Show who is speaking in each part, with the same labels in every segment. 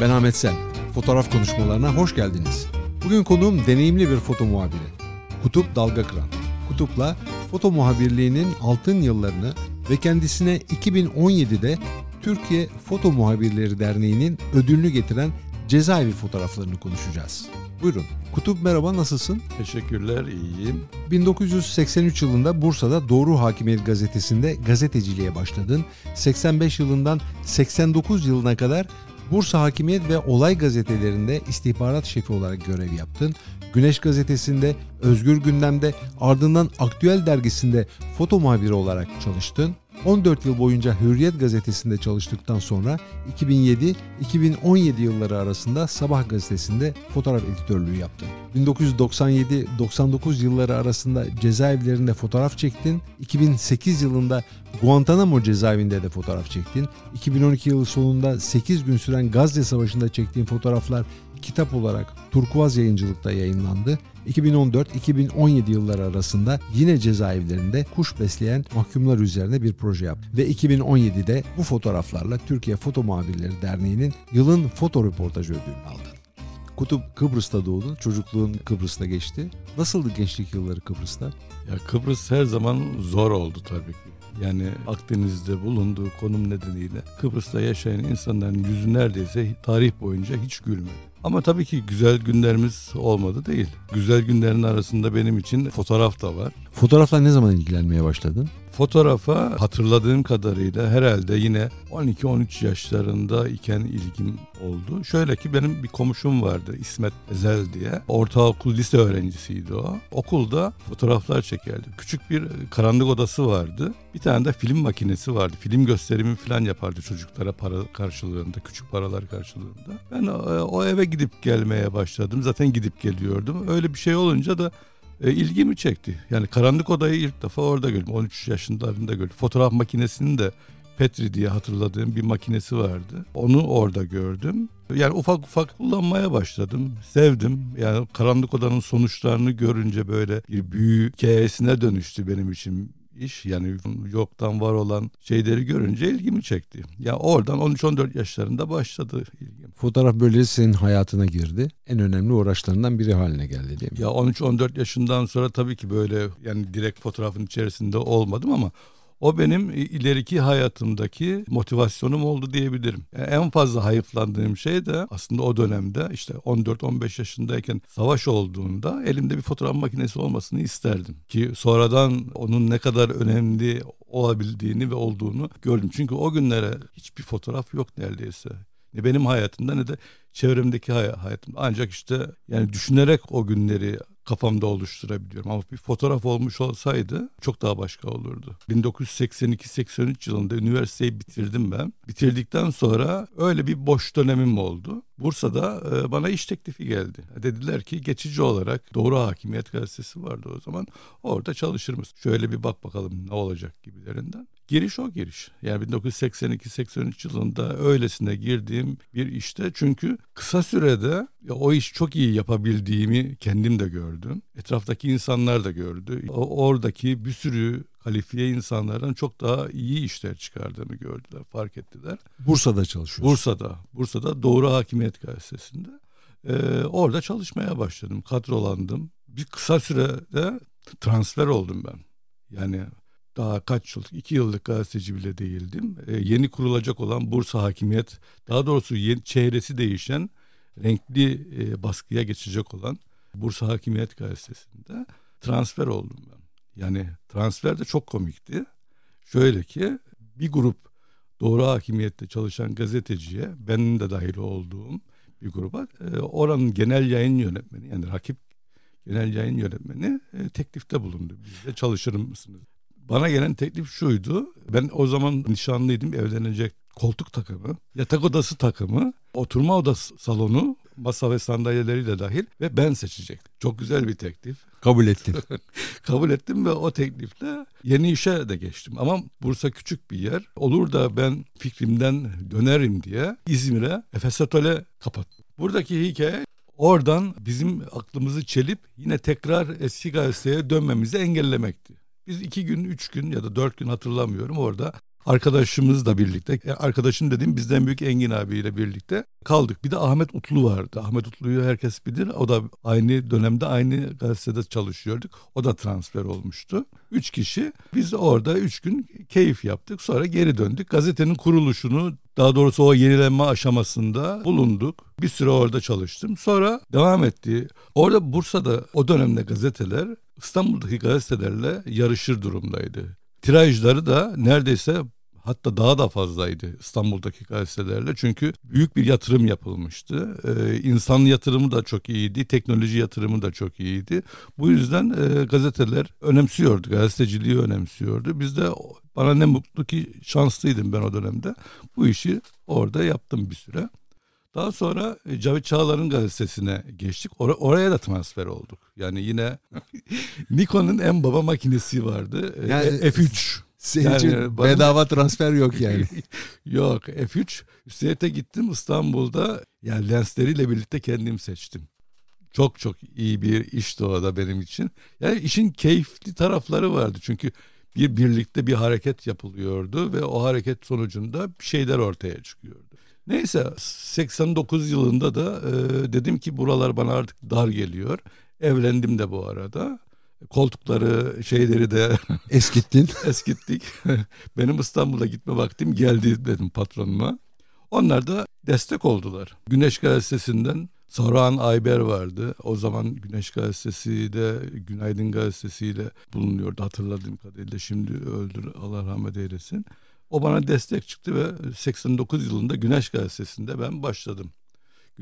Speaker 1: Ben Ahmet Sen. Fotoğraf konuşmalarına hoş geldiniz. Bugün konuğum deneyimli bir foto muhabiri. Kutup Dalga Kıran. Kutup'la foto muhabirliğinin altın yıllarını ve kendisine 2017'de Türkiye Foto Muhabirleri Derneği'nin ödülünü getiren cezaevi fotoğraflarını konuşacağız. Buyurun. Kutup merhaba nasılsın?
Speaker 2: Teşekkürler, iyiyim.
Speaker 1: 1983 yılında Bursa'da Doğru Hakimiyet gazetesinde gazeteciliğe başladın. 85 yılından 89 yılına kadar Bursa Hakimiyet ve Olay gazetelerinde istihbarat şefi olarak görev yaptın. Güneş gazetesinde, Özgür Gündem'de, ardından Aktüel dergisinde foto muhabiri olarak çalıştın. 14 yıl boyunca Hürriyet gazetesinde çalıştıktan sonra 2007-2017 yılları arasında Sabah gazetesinde fotoğraf editörlüğü yaptın. 1997-99 yılları arasında cezaevlerinde fotoğraf çektin. 2008 yılında Guantanamo cezaevinde de fotoğraf çektin. 2012 yılı sonunda 8 gün süren Gazze Savaşı'nda çektiğin fotoğraflar kitap olarak Turkuaz yayıncılıkta yayınlandı. 2014-2017 yılları arasında yine cezaevlerinde kuş besleyen mahkumlar üzerine bir proje yaptı. Ve 2017'de bu fotoğraflarla Türkiye Foto Muhabirleri Derneği'nin yılın foto röportajı ödülünü aldın. Kutup Kıbrıs'ta doğdun, çocukluğun Kıbrıs'ta geçti. Nasıldı gençlik yılları Kıbrıs'ta?
Speaker 2: Ya Kıbrıs her zaman zor oldu tabii ki. Yani Akdeniz'de bulunduğu konum nedeniyle Kıbrıs'ta yaşayan insanların yüzü neredeyse tarih boyunca hiç gülmedi. Ama tabii ki güzel günlerimiz olmadı değil. Güzel günlerin arasında benim için fotoğraf da var.
Speaker 1: Fotoğrafla ne zaman ilgilenmeye başladın?
Speaker 2: Fotoğrafa hatırladığım kadarıyla herhalde yine 12-13 yaşlarında iken ilgim oldu. Şöyle ki benim bir komşum vardı İsmet Ezel diye. Ortaokul lise öğrencisiydi o. Okulda fotoğraflar çekerdi. Küçük bir karanlık odası vardı. Bir tane de film makinesi vardı. Film gösterimi falan yapardı çocuklara para karşılığında, küçük paralar karşılığında. Ben o eve gidip gelmeye başladım. Zaten gidip geliyordum. Öyle bir şey olunca da e, ilgimi çekti. Yani karanlık odayı ilk defa orada gördüm. 13 yaşlarında gördüm. Fotoğraf makinesinin de Petri diye hatırladığım bir makinesi vardı. Onu orada gördüm. Yani ufak ufak kullanmaya başladım. Sevdim. Yani karanlık odanın sonuçlarını görünce böyle bir büyü hikayesine dönüştü benim için iş yani yoktan var olan şeyleri görünce ilgimi çekti. Ya oradan 13-14 yaşlarında başladı ilgim.
Speaker 1: Fotoğraf böyle senin hayatına girdi. En önemli uğraşlarından biri haline geldi değil mi?
Speaker 2: Ya 13-14 yaşından sonra tabii ki böyle yani direkt fotoğrafın içerisinde olmadım ama o benim ileriki hayatımdaki motivasyonum oldu diyebilirim. Yani en fazla hayıflandığım şey de aslında o dönemde işte 14-15 yaşındayken savaş olduğunda elimde bir fotoğraf makinesi olmasını isterdim. Ki sonradan onun ne kadar önemli olabildiğini ve olduğunu gördüm. Çünkü o günlere hiçbir fotoğraf yok neredeyse. Ne benim hayatımda ne de çevremdeki hay- hayatım. Ancak işte yani düşünerek o günleri kafamda oluşturabiliyorum. Ama bir fotoğraf olmuş olsaydı çok daha başka olurdu. 1982-83 yılında üniversiteyi bitirdim ben. Bitirdikten sonra öyle bir boş dönemim oldu. Bursa'da e, bana iş teklifi geldi. Dediler ki geçici olarak Doğru Hakimiyet Gazetesi vardı o zaman. Orada çalışır mısın? Şöyle bir bak bakalım ne olacak gibilerinden. Giriş o giriş. Yani 1982-83 yılında öylesine girdiğim bir işte. Çünkü kısa sürede o iş çok iyi yapabildiğimi kendim de gördüm. Etraftaki insanlar da gördü. O, oradaki bir sürü kalifiye insanlardan çok daha iyi işler çıkardığını gördüler, fark ettiler.
Speaker 1: Bursa'da çalışıyorsun.
Speaker 2: Bursa'da. Bursa'da Doğru Hakimiyet Gazetesi'nde. Ee, orada çalışmaya başladım, kadrolandım. Bir kısa sürede transfer oldum ben. Yani daha kaç yıl, iki yıllık gazeteci bile değildim. Ee, yeni kurulacak olan Bursa Hakimiyet, daha doğrusu yeni, çehresi değişen, renkli e, baskıya geçecek olan Bursa Hakimiyet Gazetesi'nde transfer oldum ben. Yani transfer de çok komikti. Şöyle ki bir grup doğru hakimiyette çalışan gazeteciye, benim de dahil olduğum bir gruba e, oranın genel yayın yönetmeni yani rakip genel yayın yönetmeni e, teklifte bulundu. Bizde çalışır mısınız? Bana gelen teklif şuydu. Ben o zaman nişanlıydım. Evlenecek koltuk takımı, yatak odası takımı, oturma odası salonu, masa ve sandalyeleri de dahil ve ben seçecektim. Çok güzel bir teklif.
Speaker 1: Kabul ettim.
Speaker 2: Kabul ettim ve o teklifle yeni işe de geçtim. Ama Bursa küçük bir yer. Olur da ben fikrimden dönerim diye İzmir'e Efes Atölye kapattım. Buradaki hikaye oradan bizim aklımızı çelip yine tekrar eski gazeteye dönmemizi engellemekti. Biz iki gün, üç gün ya da dört gün hatırlamıyorum orada arkadaşımızla birlikte, e, arkadaşım dediğim bizden büyük Engin abiyle birlikte kaldık. Bir de Ahmet Utlu vardı. Ahmet Utlu'yu herkes bilir. O da aynı dönemde aynı gazetede çalışıyorduk. O da transfer olmuştu. Üç kişi. Biz orada üç gün keyif yaptık. Sonra geri döndük. Gazetenin kuruluşunu daha doğrusu o yenilenme aşamasında bulunduk. Bir süre orada çalıştım. Sonra devam etti. Orada Bursa'da o dönemde gazeteler İstanbul'daki gazetelerle yarışır durumdaydı. Tirajları da neredeyse hatta daha da fazlaydı İstanbul'daki gazetelerle. Çünkü büyük bir yatırım yapılmıştı. Ee, insan yatırımı da çok iyiydi, teknoloji yatırımı da çok iyiydi. Bu yüzden e, gazeteler önemsiyordu, gazeteciliği önemsiyordu. Biz de bana ne mutlu ki şanslıydım ben o dönemde. Bu işi orada yaptım bir süre. Daha sonra e, Cavit Çağlar'ın gazetesine geçtik. Or- oraya da transfer olduk. Yani yine Nikon'un en baba makinesi vardı. E, yani, F3.
Speaker 1: Senin yani için bana... bedava transfer yok yani.
Speaker 2: yok F3. Üstelik gittim İstanbul'da yani lensleriyle birlikte kendim seçtim. Çok çok iyi bir işti o da benim için. Yani işin keyifli tarafları vardı. Çünkü bir birlikte bir hareket yapılıyordu ve o hareket sonucunda bir şeyler ortaya çıkıyordu. Neyse 89 yılında da e, dedim ki buralar bana artık dar geliyor. Evlendim de bu arada. Koltukları şeyleri de
Speaker 1: eskittin.
Speaker 2: eskittik. Benim İstanbul'a gitme vaktim geldi dedim patronuma. Onlar da destek oldular. Güneş Gazetesi'nden Saruhan Ayber vardı. O zaman Güneş Gazetesi de Günaydın Gazetesi ile bulunuyordu hatırladığım kadarıyla. Şimdi öldür Allah rahmet eylesin. O bana destek çıktı ve 89 yılında Güneş Gazetesi'nde ben başladım.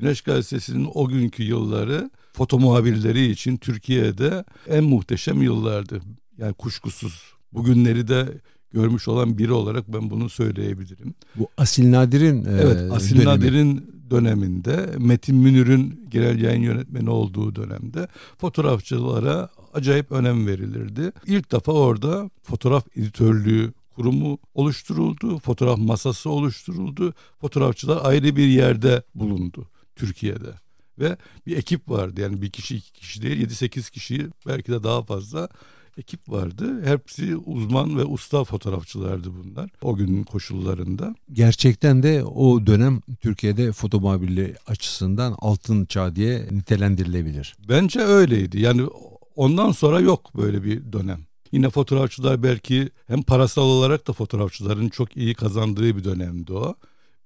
Speaker 2: Güneş Gazetesi'nin o günkü yılları foto muhabirleri için Türkiye'de en muhteşem yıllardı. Yani kuşkusuz. Bugünleri de görmüş olan biri olarak ben bunu söyleyebilirim.
Speaker 1: Bu Asil Nadir'in
Speaker 2: e, Evet, Asil dönemi. Nadir'in döneminde Metin Münir'in genel yayın yönetmeni olduğu dönemde fotoğrafçılara acayip önem verilirdi. İlk defa orada fotoğraf editörlüğü kurumu oluşturuldu, fotoğraf masası oluşturuldu. Fotoğrafçılar ayrı bir yerde bulundu Türkiye'de. Ve bir ekip vardı yani bir kişi iki kişi değil 7-8 kişi belki de daha fazla ekip vardı. Hepsi uzman ve usta fotoğrafçılardı bunlar o günün koşullarında.
Speaker 1: Gerçekten de o dönem Türkiye'de foto açısından altın çağ diye nitelendirilebilir.
Speaker 2: Bence öyleydi. Yani ondan sonra yok böyle bir dönem. Yine fotoğrafçılar belki hem parasal olarak da fotoğrafçıların çok iyi kazandığı bir dönemdi o.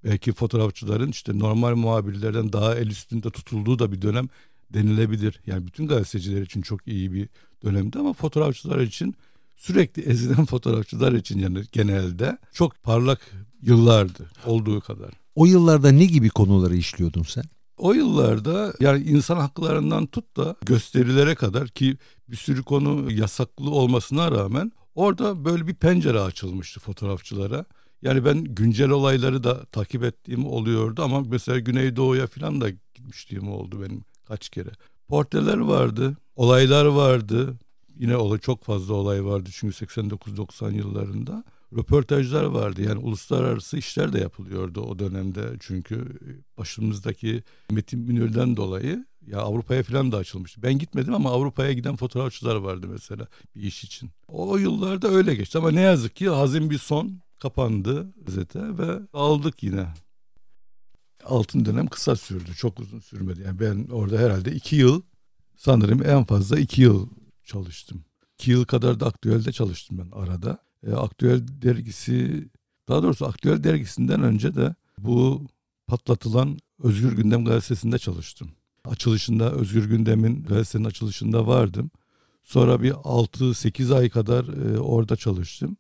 Speaker 2: Belki fotoğrafçıların işte normal muhabirlerden daha el üstünde tutulduğu da bir dönem denilebilir. Yani bütün gazeteciler için çok iyi bir dönemdi ama fotoğrafçılar için sürekli ezilen fotoğrafçılar için yani genelde çok parlak yıllardı olduğu kadar.
Speaker 1: O yıllarda ne gibi konuları işliyordun sen?
Speaker 2: O yıllarda yani insan haklarından tut da gösterilere kadar ki bir sürü konu yasaklı olmasına rağmen orada böyle bir pencere açılmıştı fotoğrafçılara. Yani ben güncel olayları da takip ettiğim oluyordu ama mesela Güneydoğu'ya falan da gitmişliğim oldu benim kaç kere. Portreler vardı, olaylar vardı. Yine olay çok fazla olay vardı çünkü 89-90 yıllarında röportajlar vardı. Yani uluslararası işler de yapılıyordu o dönemde. Çünkü başımızdaki Metin Münir'den dolayı ya Avrupa'ya falan da açılmıştı. Ben gitmedim ama Avrupa'ya giden fotoğrafçılar vardı mesela bir iş için. O yıllarda öyle geçti ama ne yazık ki hazin bir son kapandı gazete ve aldık yine. Altın dönem kısa sürdü. Çok uzun sürmedi. Yani ben orada herhalde iki yıl sanırım en fazla iki yıl çalıştım. İki yıl kadar da aktüelde çalıştım ben arada e, Aktüel dergisi daha doğrusu Aktüel dergisinden önce de bu patlatılan Özgür Gündem gazetesinde çalıştım. Açılışında Özgür Gündem'in gazetenin açılışında vardım. Sonra bir 6-8 ay kadar e, orada çalıştım.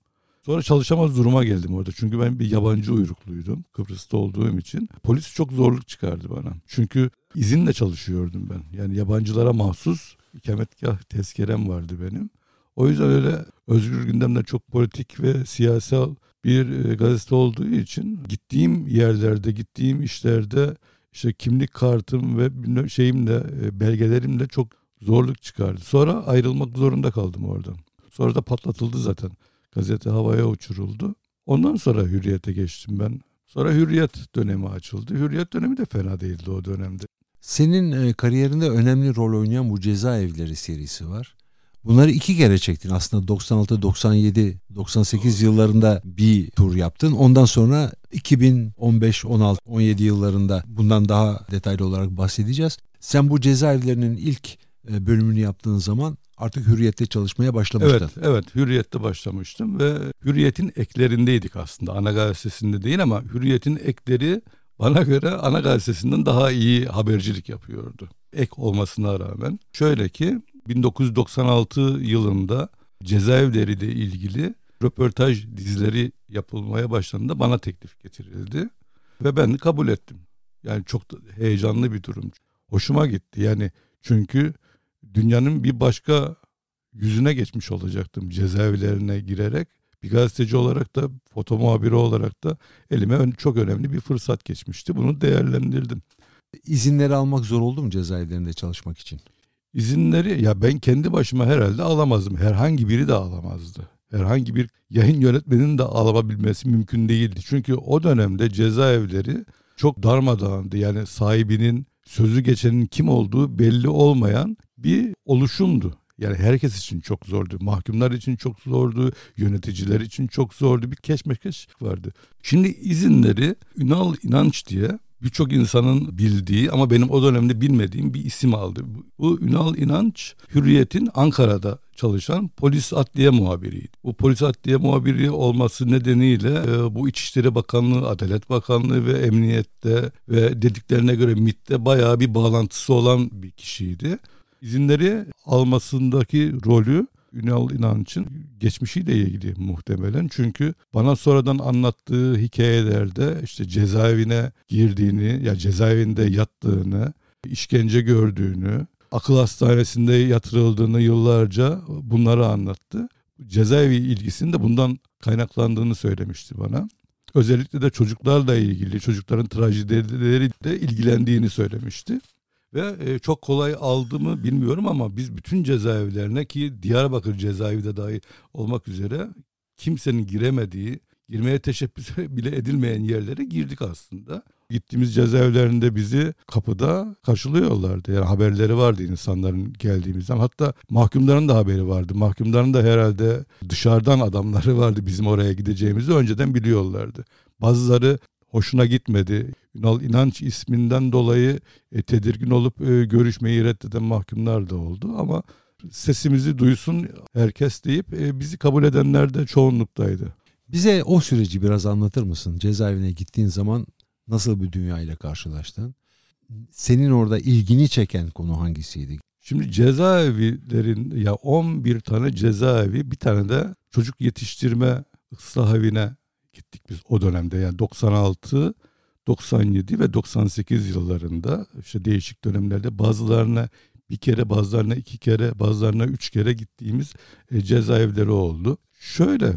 Speaker 2: Sonra çalışamaz duruma geldim orada. Çünkü ben bir yabancı uyrukluydum Kıbrıs'ta olduğum için. Polis çok zorluk çıkardı bana. Çünkü izinle çalışıyordum ben. Yani yabancılara mahsus ikametgah tezkerem vardı benim. O yüzden öyle Özgür Gündem'de çok politik ve siyasal bir e, gazete olduğu için gittiğim yerlerde, gittiğim işlerde işte kimlik kartım ve şeyimle, e, belgelerimle çok zorluk çıkardı. Sonra ayrılmak zorunda kaldım oradan. Sonra da patlatıldı zaten. Gazete havaya uçuruldu. Ondan sonra Hürriyet'e geçtim ben. Sonra Hürriyet dönemi açıldı. Hürriyet dönemi de fena değildi o dönemde.
Speaker 1: Senin e, kariyerinde önemli rol oynayan bu cezaevleri serisi var. Bunları iki kere çektin aslında 96, 97, 98 yıllarında bir tur yaptın. Ondan sonra 2015, 16, 17 yıllarında bundan daha detaylı olarak bahsedeceğiz. Sen bu cezaevlerinin ilk bölümünü yaptığın zaman artık Hürriyet'te çalışmaya başlamıştın.
Speaker 2: Evet, evet Hürriyet'te başlamıştım ve Hürriyet'in eklerindeydik aslında. Ana gazetesinde değil ama Hürriyet'in ekleri bana göre ana gazetesinden daha iyi habercilik yapıyordu. Ek olmasına rağmen. Şöyle ki 1996 yılında cezaevleriyle ilgili röportaj dizileri yapılmaya başlandığında bana teklif getirildi. Ve ben kabul ettim. Yani çok heyecanlı bir durum. Hoşuma gitti. Yani çünkü dünyanın bir başka yüzüne geçmiş olacaktım cezaevlerine girerek. Bir gazeteci olarak da foto muhabiri olarak da elime çok önemli bir fırsat geçmişti. Bunu değerlendirdim.
Speaker 1: İzinleri almak zor oldu mu cezaevlerinde çalışmak için?
Speaker 2: İzinleri ya ben kendi başıma herhalde alamazdım. Herhangi biri de alamazdı. Herhangi bir yayın yönetmeninin de alabilmesi mümkün değildi. Çünkü o dönemde cezaevleri çok darmadağındı. Yani sahibinin sözü geçenin kim olduğu belli olmayan bir oluşumdu. Yani herkes için çok zordu. Mahkumlar için çok zordu. Yöneticiler için çok zordu. Bir keşmekeş vardı. Şimdi izinleri Ünal İnanç diye birçok insanın bildiği ama benim o dönemde bilmediğim bir isim aldı. Bu Ünal İnanç Hürriyet'in Ankara'da çalışan polis adliye muhabiriydi. Bu polis adliye muhabiri olması nedeniyle e, bu İçişleri Bakanlığı, Adalet Bakanlığı ve Emniyet'te ve dediklerine göre MİT'te bayağı bir bağlantısı olan bir kişiydi. İzinleri almasındaki rolü Ünal İnanç'ın geçmişiyle ilgili muhtemelen. Çünkü bana sonradan anlattığı hikayelerde işte cezaevine girdiğini ya cezaevinde yattığını, işkence gördüğünü, akıl hastanesinde yatırıldığını yıllarca bunları anlattı. Cezaevi ilgisinin de bundan kaynaklandığını söylemişti bana. Özellikle de çocuklarla ilgili, çocukların trajedileri de ilgilendiğini söylemişti. Ve e, çok kolay aldı mı bilmiyorum ama biz bütün cezaevlerine ki Diyarbakır cezaevi de dahil olmak üzere kimsenin giremediği, girmeye teşebbüs bile edilmeyen yerlere girdik aslında. Gittiğimiz cezaevlerinde bizi kapıda karşılıyorlardı. Yani haberleri vardı insanların geldiğimizden. Hatta mahkumların da haberi vardı. Mahkumların da herhalde dışarıdan adamları vardı bizim oraya gideceğimizi önceden biliyorlardı. Bazıları hoşuna gitmedi. Ünal İnanç isminden dolayı e, tedirgin olup e, görüşmeyi reddeden mahkumlar da oldu ama sesimizi duysun herkes deyip e, bizi kabul edenler de çoğunluktaydı.
Speaker 1: Bize o süreci biraz anlatır mısın? Cezaevine gittiğin zaman nasıl bir dünya ile karşılaştın? Senin orada ilgini çeken konu hangisiydi?
Speaker 2: Şimdi cezaevlerin ya 11 tane cezaevi bir tane de çocuk yetiştirme ıslah evine gittik biz o dönemde yani 96 97 ve 98 yıllarında işte değişik dönemlerde bazılarına bir kere bazılarına iki kere bazılarına üç kere gittiğimiz e, cezaevleri oldu. Şöyle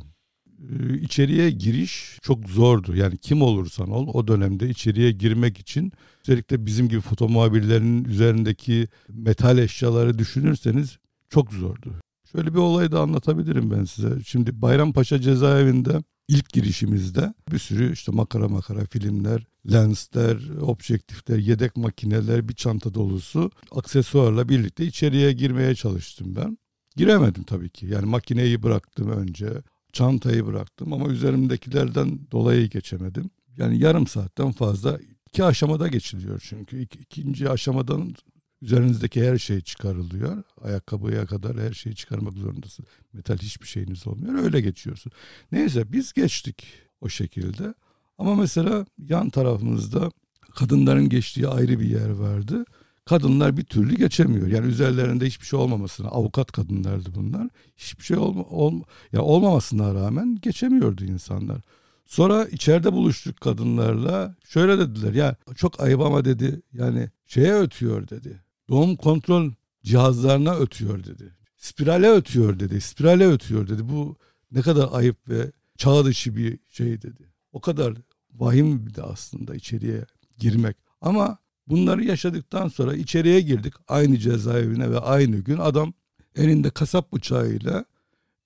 Speaker 2: e, içeriye giriş çok zordu. Yani kim olursan ol o dönemde içeriye girmek için özellikle bizim gibi foto muhabirlerinin üzerindeki metal eşyaları düşünürseniz çok zordu. Şöyle bir olay da anlatabilirim ben size. Şimdi Bayrampaşa cezaevinde ilk girişimizde bir sürü işte makara makara filmler, lensler, objektifler, yedek makineler, bir çanta dolusu aksesuarla birlikte içeriye girmeye çalıştım ben. Giremedim tabii ki. Yani makineyi bıraktım önce, çantayı bıraktım ama üzerimdekilerden dolayı geçemedim. Yani yarım saatten fazla iki aşamada geçiliyor çünkü. İk, ikinci aşamadan üzerinizdeki her şey çıkarılıyor. Ayakkabıya kadar her şeyi çıkarmak zorundasın. Metal hiçbir şeyiniz olmuyor. Öyle geçiyorsun. Neyse biz geçtik o şekilde. Ama mesela yan tarafımızda kadınların geçtiği ayrı bir yer vardı. Kadınlar bir türlü geçemiyor. Yani üzerlerinde hiçbir şey olmamasına avukat kadınlardı bunlar. Hiçbir şey olma, olma, ya olmamasına rağmen geçemiyordu insanlar. Sonra içeride buluştuk kadınlarla. Şöyle dediler ya çok ayıp ama dedi yani şeye ötüyor dedi. Doğum kontrol cihazlarına ötüyor dedi. Spirale ötüyor dedi. Spirale ötüyor dedi. Bu ne kadar ayıp ve çağ dışı bir şey dedi. O kadar vahim bir de aslında içeriye girmek. Ama bunları yaşadıktan sonra içeriye girdik aynı cezaevine ve aynı gün adam elinde kasap bıçağıyla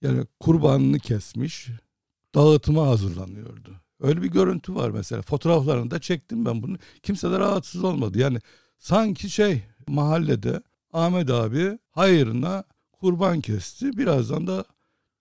Speaker 2: yani kurbanını kesmiş dağıtıma hazırlanıyordu. Öyle bir görüntü var mesela. Fotoğraflarını da çektim ben bunu. Kimse de rahatsız olmadı. Yani sanki şey mahallede Ahmet abi hayırına kurban kesti. Birazdan da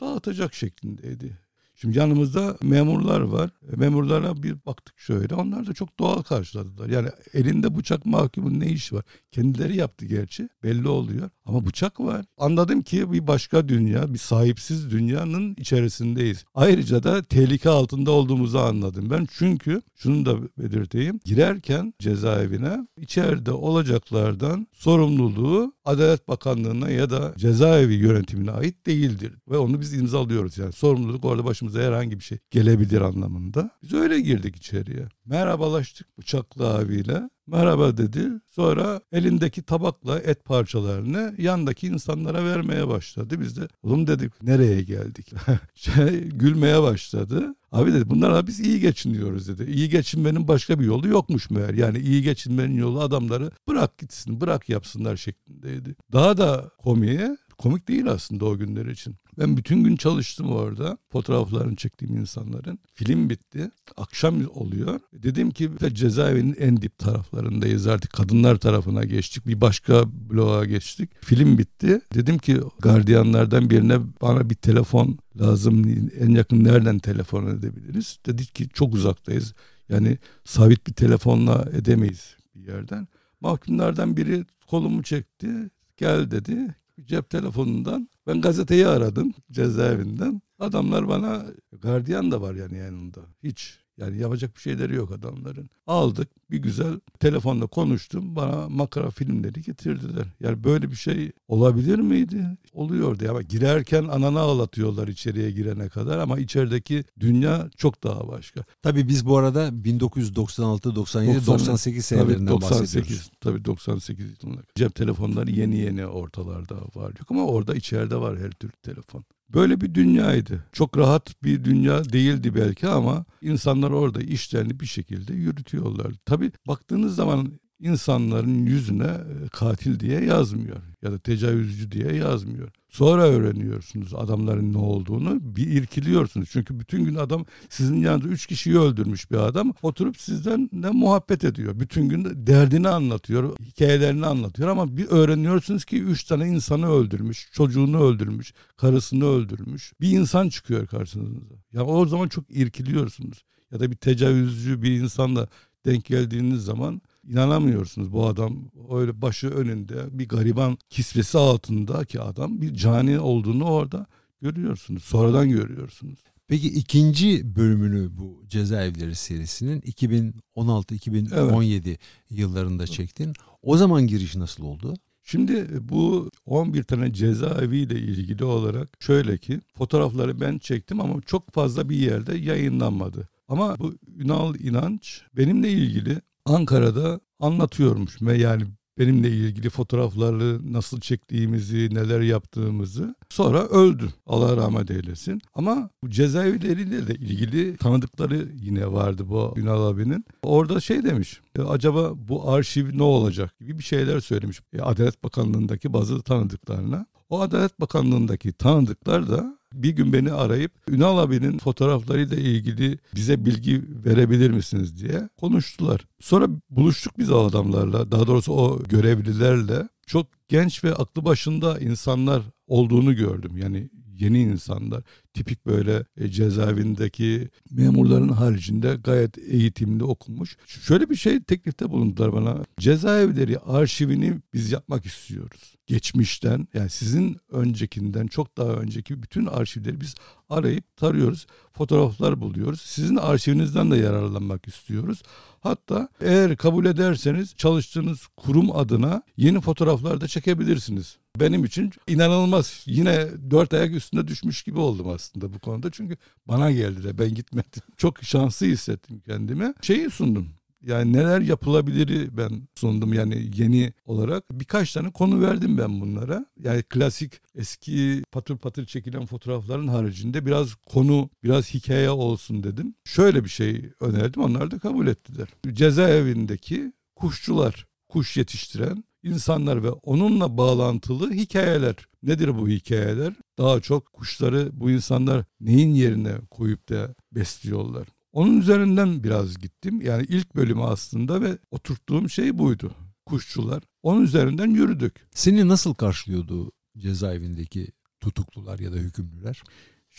Speaker 2: dağıtacak şeklindeydi. Şimdi yanımızda memurlar var. E, memurlara bir baktık şöyle. Onlar da çok doğal karşıladılar. Yani elinde bıçak mahkumun ne işi var? Kendileri yaptı gerçi. Belli oluyor. Ama bıçak var. Anladım ki bir başka dünya, bir sahipsiz dünyanın içerisindeyiz. Ayrıca da tehlike altında olduğumuzu anladım ben. Çünkü şunu da belirteyim. Girerken cezaevine içeride olacaklardan sorumluluğu Adalet Bakanlığı'na ya da cezaevi yönetimine ait değildir. Ve onu biz imzalıyoruz. Yani sorumluluk orada başımıza herhangi bir şey gelebilir anlamında. Biz öyle girdik içeriye. Merhabalaştık bıçaklı abiyle. Merhaba dedi. Sonra elindeki tabakla et parçalarını yandaki insanlara vermeye başladı. Biz de oğlum dedik nereye geldik? şey, gülmeye başladı. Abi dedi bunlarla biz iyi geçiniyoruz dedi. İyi geçinmenin başka bir yolu yokmuş meğer. Yani iyi geçinmenin yolu adamları bırak gitsin bırak yapsınlar şeklindeydi. Daha da komiğe komik değil aslında o günler için. Ben bütün gün çalıştım orada. Fotoğraflarını çektiğim insanların. Film bitti. Akşam oluyor. Dedim ki cezaevinin en dip taraflarındayız artık. Kadınlar tarafına geçtik. Bir başka bloğa geçtik. Film bitti. Dedim ki gardiyanlardan birine bana bir telefon lazım. En yakın nereden telefon edebiliriz? Dedik ki çok uzaktayız. Yani sabit bir telefonla edemeyiz bir yerden. Mahkumlardan biri kolumu çekti. Gel dedi cep telefonundan ben gazeteyi aradım cezaevinden. Adamlar bana gardiyan da var yani yanında. Hiç yani yapacak bir şeyleri yok adamların. Aldık bir güzel telefonla konuştum. Bana makara filmleri getirdiler. Yani böyle bir şey olabilir miydi? Oluyordu ama girerken ananı ağlatıyorlar içeriye girene kadar ama içerideki dünya çok daha başka.
Speaker 1: Tabii biz bu arada 1996, 97, 98 senelerinden tabii 98, bahsediyoruz.
Speaker 2: Tabii 98 yılında. Cep telefonları yeni yeni ortalarda var. Yok ama orada içeride var her türlü telefon. Böyle bir dünyaydı. Çok rahat bir dünya değildi belki ama insanlar orada işlerini bir şekilde yürütüyorlar. Tabii baktığınız zaman insanların yüzüne e, katil diye yazmıyor ya da tecavüzcü diye yazmıyor. Sonra öğreniyorsunuz adamların ne olduğunu. Bir irkiliyorsunuz. Çünkü bütün gün adam sizin yanında üç kişiyi öldürmüş bir adam. Oturup sizden ne muhabbet ediyor. Bütün gün derdini anlatıyor. Hikayelerini anlatıyor. Ama bir öğreniyorsunuz ki üç tane insanı öldürmüş. Çocuğunu öldürmüş. Karısını öldürmüş. Bir insan çıkıyor karşınıza. Ya o zaman çok irkiliyorsunuz. Ya da bir tecavüzcü bir insanla denk geldiğiniz zaman inanamıyorsunuz bu adam öyle başı önünde bir gariban kisvesi altındaki adam bir cani olduğunu orada görüyorsunuz. Sonradan görüyorsunuz.
Speaker 1: Peki ikinci bölümünü bu cezaevleri serisinin 2016-2017 evet. yıllarında çektin. O zaman giriş nasıl oldu?
Speaker 2: Şimdi bu 11 tane cezaeviyle ilgili olarak şöyle ki fotoğrafları ben çektim ama çok fazla bir yerde yayınlanmadı. Ama bu Ünal İnanç benimle ilgili Ankara'da anlatıyormuş. ve Yani benimle ilgili fotoğrafları nasıl çektiğimizi, neler yaptığımızı. Sonra öldü. Allah rahmet eylesin. Ama bu cezaevleriyle de ilgili tanıdıkları yine vardı bu Ünal abinin. Orada şey demiş. E, acaba bu arşiv ne olacak gibi bir şeyler söylemiş. E, Adalet Bakanlığı'ndaki bazı tanıdıklarına. O Adalet Bakanlığı'ndaki tanıdıklar da bir gün beni arayıp Ünal abinin fotoğraflarıyla ilgili bize bilgi verebilir misiniz diye konuştular. Sonra buluştuk biz o adamlarla daha doğrusu o görevlilerle çok genç ve aklı başında insanlar olduğunu gördüm. Yani yeni insanlar tipik böyle e, cezaevindeki memurların haricinde gayet eğitimli okumuş. Şöyle bir şey teklifte bulundular bana. Cezaevleri arşivini biz yapmak istiyoruz. Geçmişten yani sizin öncekinden çok daha önceki bütün arşivleri biz arayıp tarıyoruz. Fotoğraflar buluyoruz. Sizin arşivinizden de yararlanmak istiyoruz. Hatta eğer kabul ederseniz çalıştığınız kurum adına yeni fotoğraflar da çekebilirsiniz. Benim için inanılmaz. Yine dört ayak üstünde düşmüş gibi oldum aslında bu konuda. Çünkü bana geldi de ben gitmedim. Çok şanslı hissettim kendimi. Şeyi sundum. Yani neler yapılabilir ben sundum yani yeni olarak. Birkaç tane konu verdim ben bunlara. Yani klasik eski patır patır çekilen fotoğrafların haricinde biraz konu, biraz hikaye olsun dedim. Şöyle bir şey önerdim onlar da kabul ettiler. Cezaevindeki kuşçular, kuş yetiştiren insanlar ve onunla bağlantılı hikayeler. Nedir bu hikayeler? Daha çok kuşları bu insanlar neyin yerine koyup da besliyorlar. Onun üzerinden biraz gittim. Yani ilk bölümü aslında ve oturttuğum şey buydu. Kuşçular. Onun üzerinden yürüdük.
Speaker 1: Seni nasıl karşılıyordu cezaevindeki tutuklular ya da hükümlüler?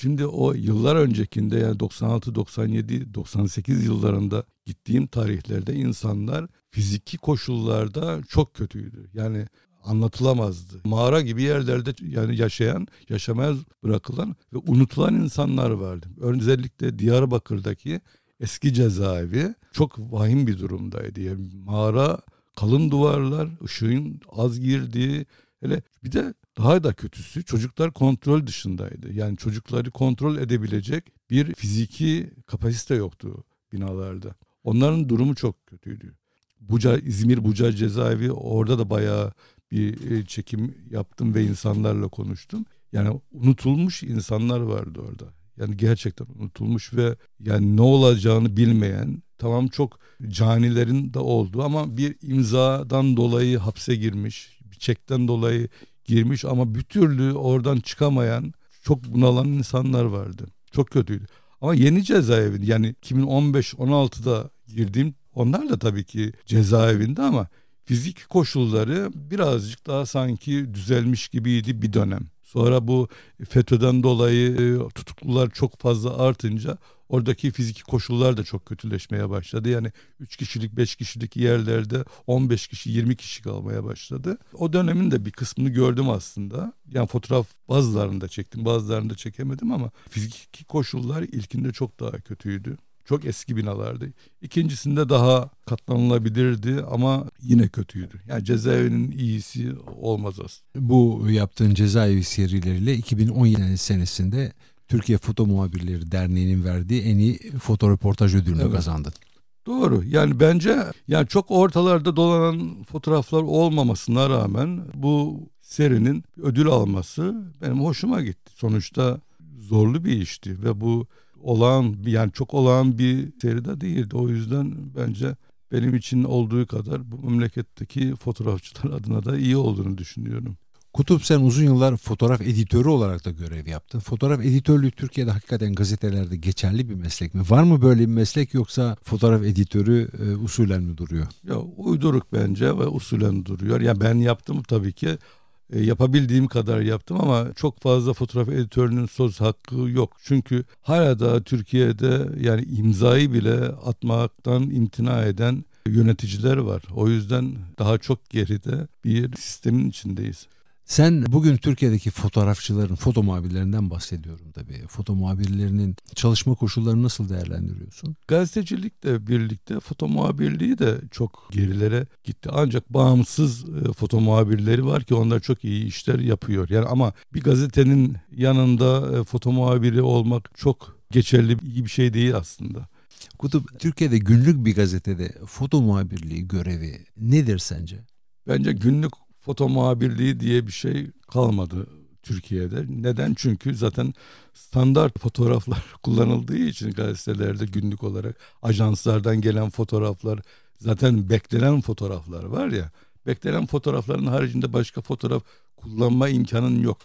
Speaker 2: Şimdi o yıllar öncekinde yani 96, 97, 98 yıllarında gittiğim tarihlerde insanlar fiziki koşullarda çok kötüydü. Yani anlatılamazdı. Mağara gibi yerlerde yani yaşayan, yaşamaya bırakılan ve unutulan insanlar vardı. Özellikle Diyarbakır'daki eski cezaevi çok vahim bir durumdaydı. Yani mağara, kalın duvarlar, ışığın az girdiği, hele bir de daha da kötüsü çocuklar kontrol dışındaydı. Yani çocukları kontrol edebilecek bir fiziki kapasite yoktu binalarda. Onların durumu çok kötüydü. Buca, İzmir Buca cezaevi orada da bayağı bir e, çekim yaptım ve insanlarla konuştum. Yani unutulmuş insanlar vardı orada. Yani gerçekten unutulmuş ve yani ne olacağını bilmeyen tamam çok canilerin de oldu ama bir imzadan dolayı hapse girmiş, bir çekten dolayı girmiş ama bir türlü oradan çıkamayan çok bunalan insanlar vardı. Çok kötüydü. Ama yeni cezaevi yani 2015-16'da girdiğim onlar da tabii ki cezaevinde ama fizik koşulları birazcık daha sanki düzelmiş gibiydi bir dönem. Sonra bu FETÖ'den dolayı e, tutuklular çok fazla artınca oradaki fiziki koşullar da çok kötüleşmeye başladı. Yani 3 kişilik 5 kişilik yerlerde 15 kişi 20 kişi kalmaya başladı. O dönemin de bir kısmını gördüm aslında. Yani fotoğraf bazılarını da çektim bazılarını da çekemedim ama fiziki koşullar ilkinde çok daha kötüydü. Çok eski binalardı. İkincisinde daha katlanılabilirdi ama yine kötüydü. Yani cezaevinin iyisi olmaz aslında.
Speaker 1: Bu yaptığın cezaevi serileriyle 2017 senesinde Türkiye Foto Muhabirleri Derneği'nin verdiği en iyi foto röportaj ödülünü evet. kazandın.
Speaker 2: Doğru. Yani bence yani çok ortalarda dolanan fotoğraflar olmamasına rağmen bu serinin ödül alması benim hoşuma gitti. Sonuçta zorlu bir işti ve bu olağan yani çok olağan bir seri de değildi. O yüzden bence benim için olduğu kadar bu memleketteki fotoğrafçılar adına da iyi olduğunu düşünüyorum.
Speaker 1: Kutup sen uzun yıllar fotoğraf editörü olarak da görev yaptın. Fotoğraf editörlüğü Türkiye'de hakikaten gazetelerde geçerli bir meslek mi? Var mı böyle bir meslek yoksa fotoğraf editörü e, usulen mi duruyor?
Speaker 2: Ya uyduruk bence ve usulen duruyor. Ya ben yaptım tabii ki e, yapabildiğim kadar yaptım ama çok fazla fotoğraf editörünün söz hakkı yok. Çünkü hala da Türkiye'de yani imzayı bile atmaktan imtina eden yöneticiler var. O yüzden daha çok geride bir sistemin içindeyiz.
Speaker 1: Sen bugün Türkiye'deki fotoğrafçıların, foto muhabirlerinden bahsediyorum tabii. Foto muhabirlerinin çalışma koşullarını nasıl değerlendiriyorsun?
Speaker 2: Gazetecilikle birlikte foto muhabirliği de çok gerilere gitti. Ancak bağımsız e, foto muhabirleri var ki onlar çok iyi işler yapıyor. Yani ama bir gazetenin yanında e, foto muhabiri olmak çok geçerli iyi bir şey değil aslında.
Speaker 1: Kutup Türkiye'de günlük bir gazetede foto muhabirliği görevi nedir sence?
Speaker 2: Bence günlük foto muhabirliği diye bir şey kalmadı Türkiye'de. Neden? Çünkü zaten standart fotoğraflar kullanıldığı için gazetelerde günlük olarak ajanslardan gelen fotoğraflar zaten beklenen fotoğraflar var ya. Beklenen fotoğrafların haricinde başka fotoğraf kullanma imkanın yok.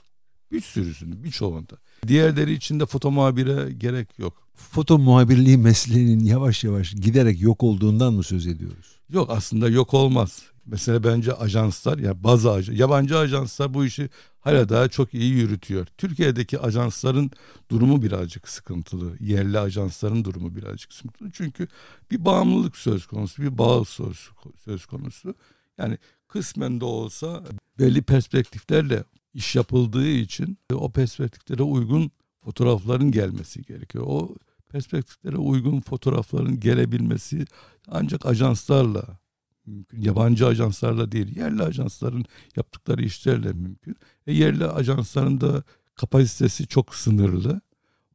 Speaker 2: Bir sürüsünü, birçoğunda. Diğerleri için de foto muhabire gerek yok.
Speaker 1: Foto muhabirliği mesleğinin yavaş yavaş giderek yok olduğundan mı söz ediyoruz?
Speaker 2: Yok aslında yok olmaz. Mesela bence ajanslar ya yani bazı aj yabancı ajanslar bu işi hala daha çok iyi yürütüyor. Türkiye'deki ajansların durumu birazcık sıkıntılı. Yerli ajansların durumu birazcık sıkıntılı. Çünkü bir bağımlılık söz konusu, bir bağ söz, söz konusu. Yani kısmen de olsa belli perspektiflerle iş yapıldığı için o perspektiflere uygun fotoğrafların gelmesi gerekiyor. O perspektiflere uygun fotoğrafların gelebilmesi ancak ajanslarla mümkün. Yabancı ajanslarla değil, yerli ajansların yaptıkları işlerle mümkün. E yerli ajansların da kapasitesi çok sınırlı.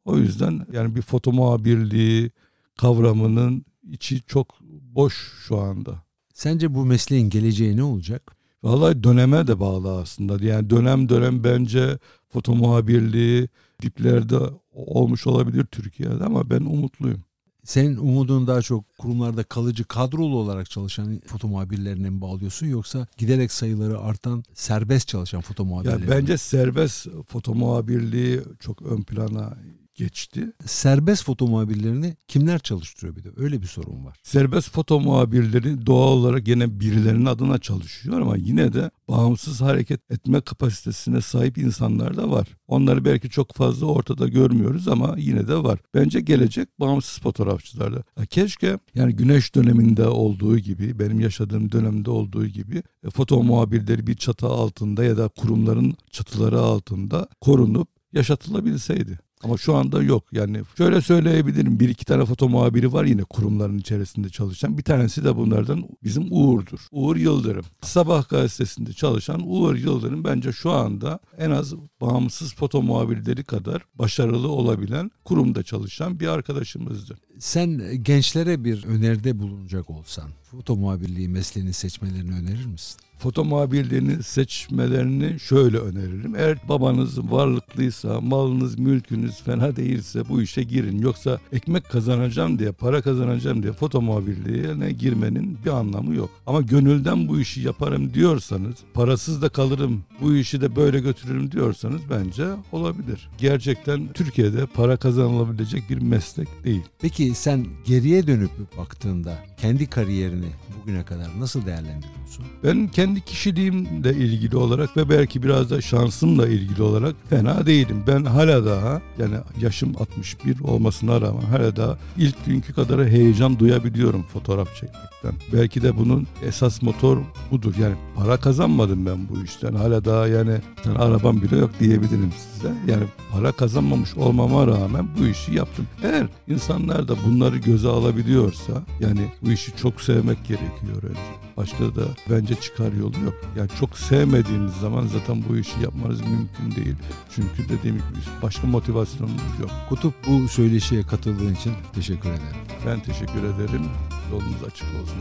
Speaker 2: O yüzden yani bir foto muhabirliği kavramının içi çok boş şu anda.
Speaker 1: Sence bu mesleğin geleceği ne olacak?
Speaker 2: Vallahi döneme de bağlı aslında. Yani dönem dönem bence foto muhabirliği diplerde olmuş olabilir Türkiye'de ama ben umutluyum.
Speaker 1: Senin umudun daha çok kurumlarda kalıcı kadrolu olarak çalışan foto muhabirlerine mi bağlıyorsun yoksa giderek sayıları artan serbest çalışan foto muhabirlerine
Speaker 2: ya Bence serbest foto muhabirliği çok ön plana geçti.
Speaker 1: Serbest foto muhabirlerini kimler çalıştırıyor bir de öyle bir sorun var.
Speaker 2: Serbest foto muhabirleri doğal olarak yine birilerinin adına çalışıyor ama yine de bağımsız hareket etme kapasitesine sahip insanlar da var. Onları belki çok fazla ortada görmüyoruz ama yine de var. Bence gelecek bağımsız fotoğrafçılarda. Keşke yani güneş döneminde olduğu gibi benim yaşadığım dönemde olduğu gibi e, foto muhabirleri bir çatı altında ya da kurumların çatıları altında korunup yaşatılabilseydi. Ama şu anda yok. Yani şöyle söyleyebilirim. Bir iki tane foto muhabiri var yine kurumların içerisinde çalışan. Bir tanesi de bunlardan bizim Uğur'dur. Uğur Yıldırım. Sabah gazetesinde çalışan Uğur Yıldırım bence şu anda en az bağımsız foto muhabirleri kadar başarılı olabilen kurumda çalışan bir arkadaşımızdır.
Speaker 1: Sen gençlere bir öneride bulunacak olsan foto muhabirliği mesleğini seçmelerini önerir misin?
Speaker 2: foto muhabirliğini seçmelerini şöyle öneririm. Eğer babanız varlıklıysa, malınız, mülkünüz fena değilse bu işe girin. Yoksa ekmek kazanacağım diye, para kazanacağım diye foto muhabirliğine girmenin bir anlamı yok. Ama gönülden bu işi yaparım diyorsanız, parasız da kalırım, bu işi de böyle götürürüm diyorsanız bence olabilir. Gerçekten Türkiye'de para kazanılabilecek bir meslek değil.
Speaker 1: Peki sen geriye dönüp baktığında kendi kariyerini bugüne kadar nasıl değerlendiriyorsun?
Speaker 2: Ben kendi kişiliğimle ilgili olarak ve belki biraz da şansımla ilgili olarak fena değilim. Ben hala daha yani yaşım 61 olmasına rağmen hala daha ilk günkü kadar heyecan duyabiliyorum fotoğraf çekmekten. Belki de bunun esas motor budur. Yani para kazanmadım ben bu işten. Hala daha yani arabam bile yok diyebilirim size. Yani para kazanmamış olmama rağmen bu işi yaptım. Eğer insanlar da bunları göze alabiliyorsa yani bu işi çok sevmek gerekiyor önce. Başka da bence çıkar yolu yok. Yani çok sevmediğiniz zaman zaten bu işi yapmanız mümkün değil. Çünkü dediğim gibi başka motivasyonumuz yok.
Speaker 1: Kutup bu söyleşiye katıldığın için teşekkür ederim.
Speaker 2: Ben teşekkür ederim. Yolunuz açık olsun.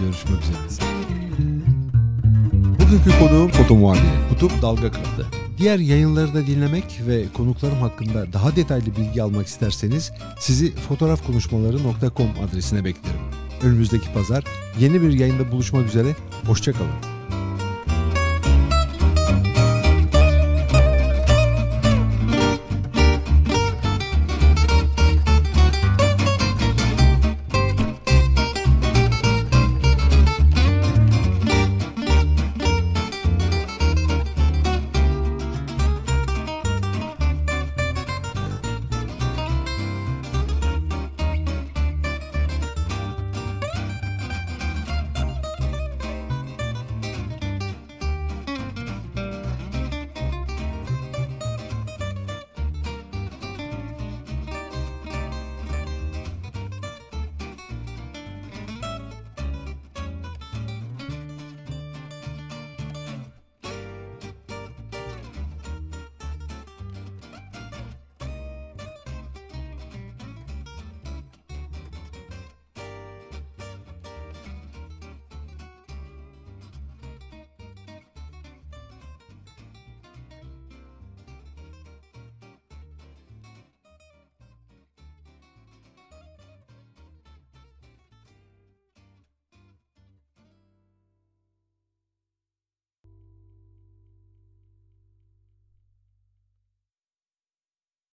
Speaker 1: Görüşmek üzere. Bugünkü konuğum foto muhabiri Kutup Dalga Kırdı. Diğer yayınları da dinlemek ve konuklarım hakkında daha detaylı bilgi almak isterseniz sizi fotoğrafkonuşmaları.com adresine beklerim. Önümüzdeki pazar yeni bir yayında buluşmak üzere. Hoşçakalın.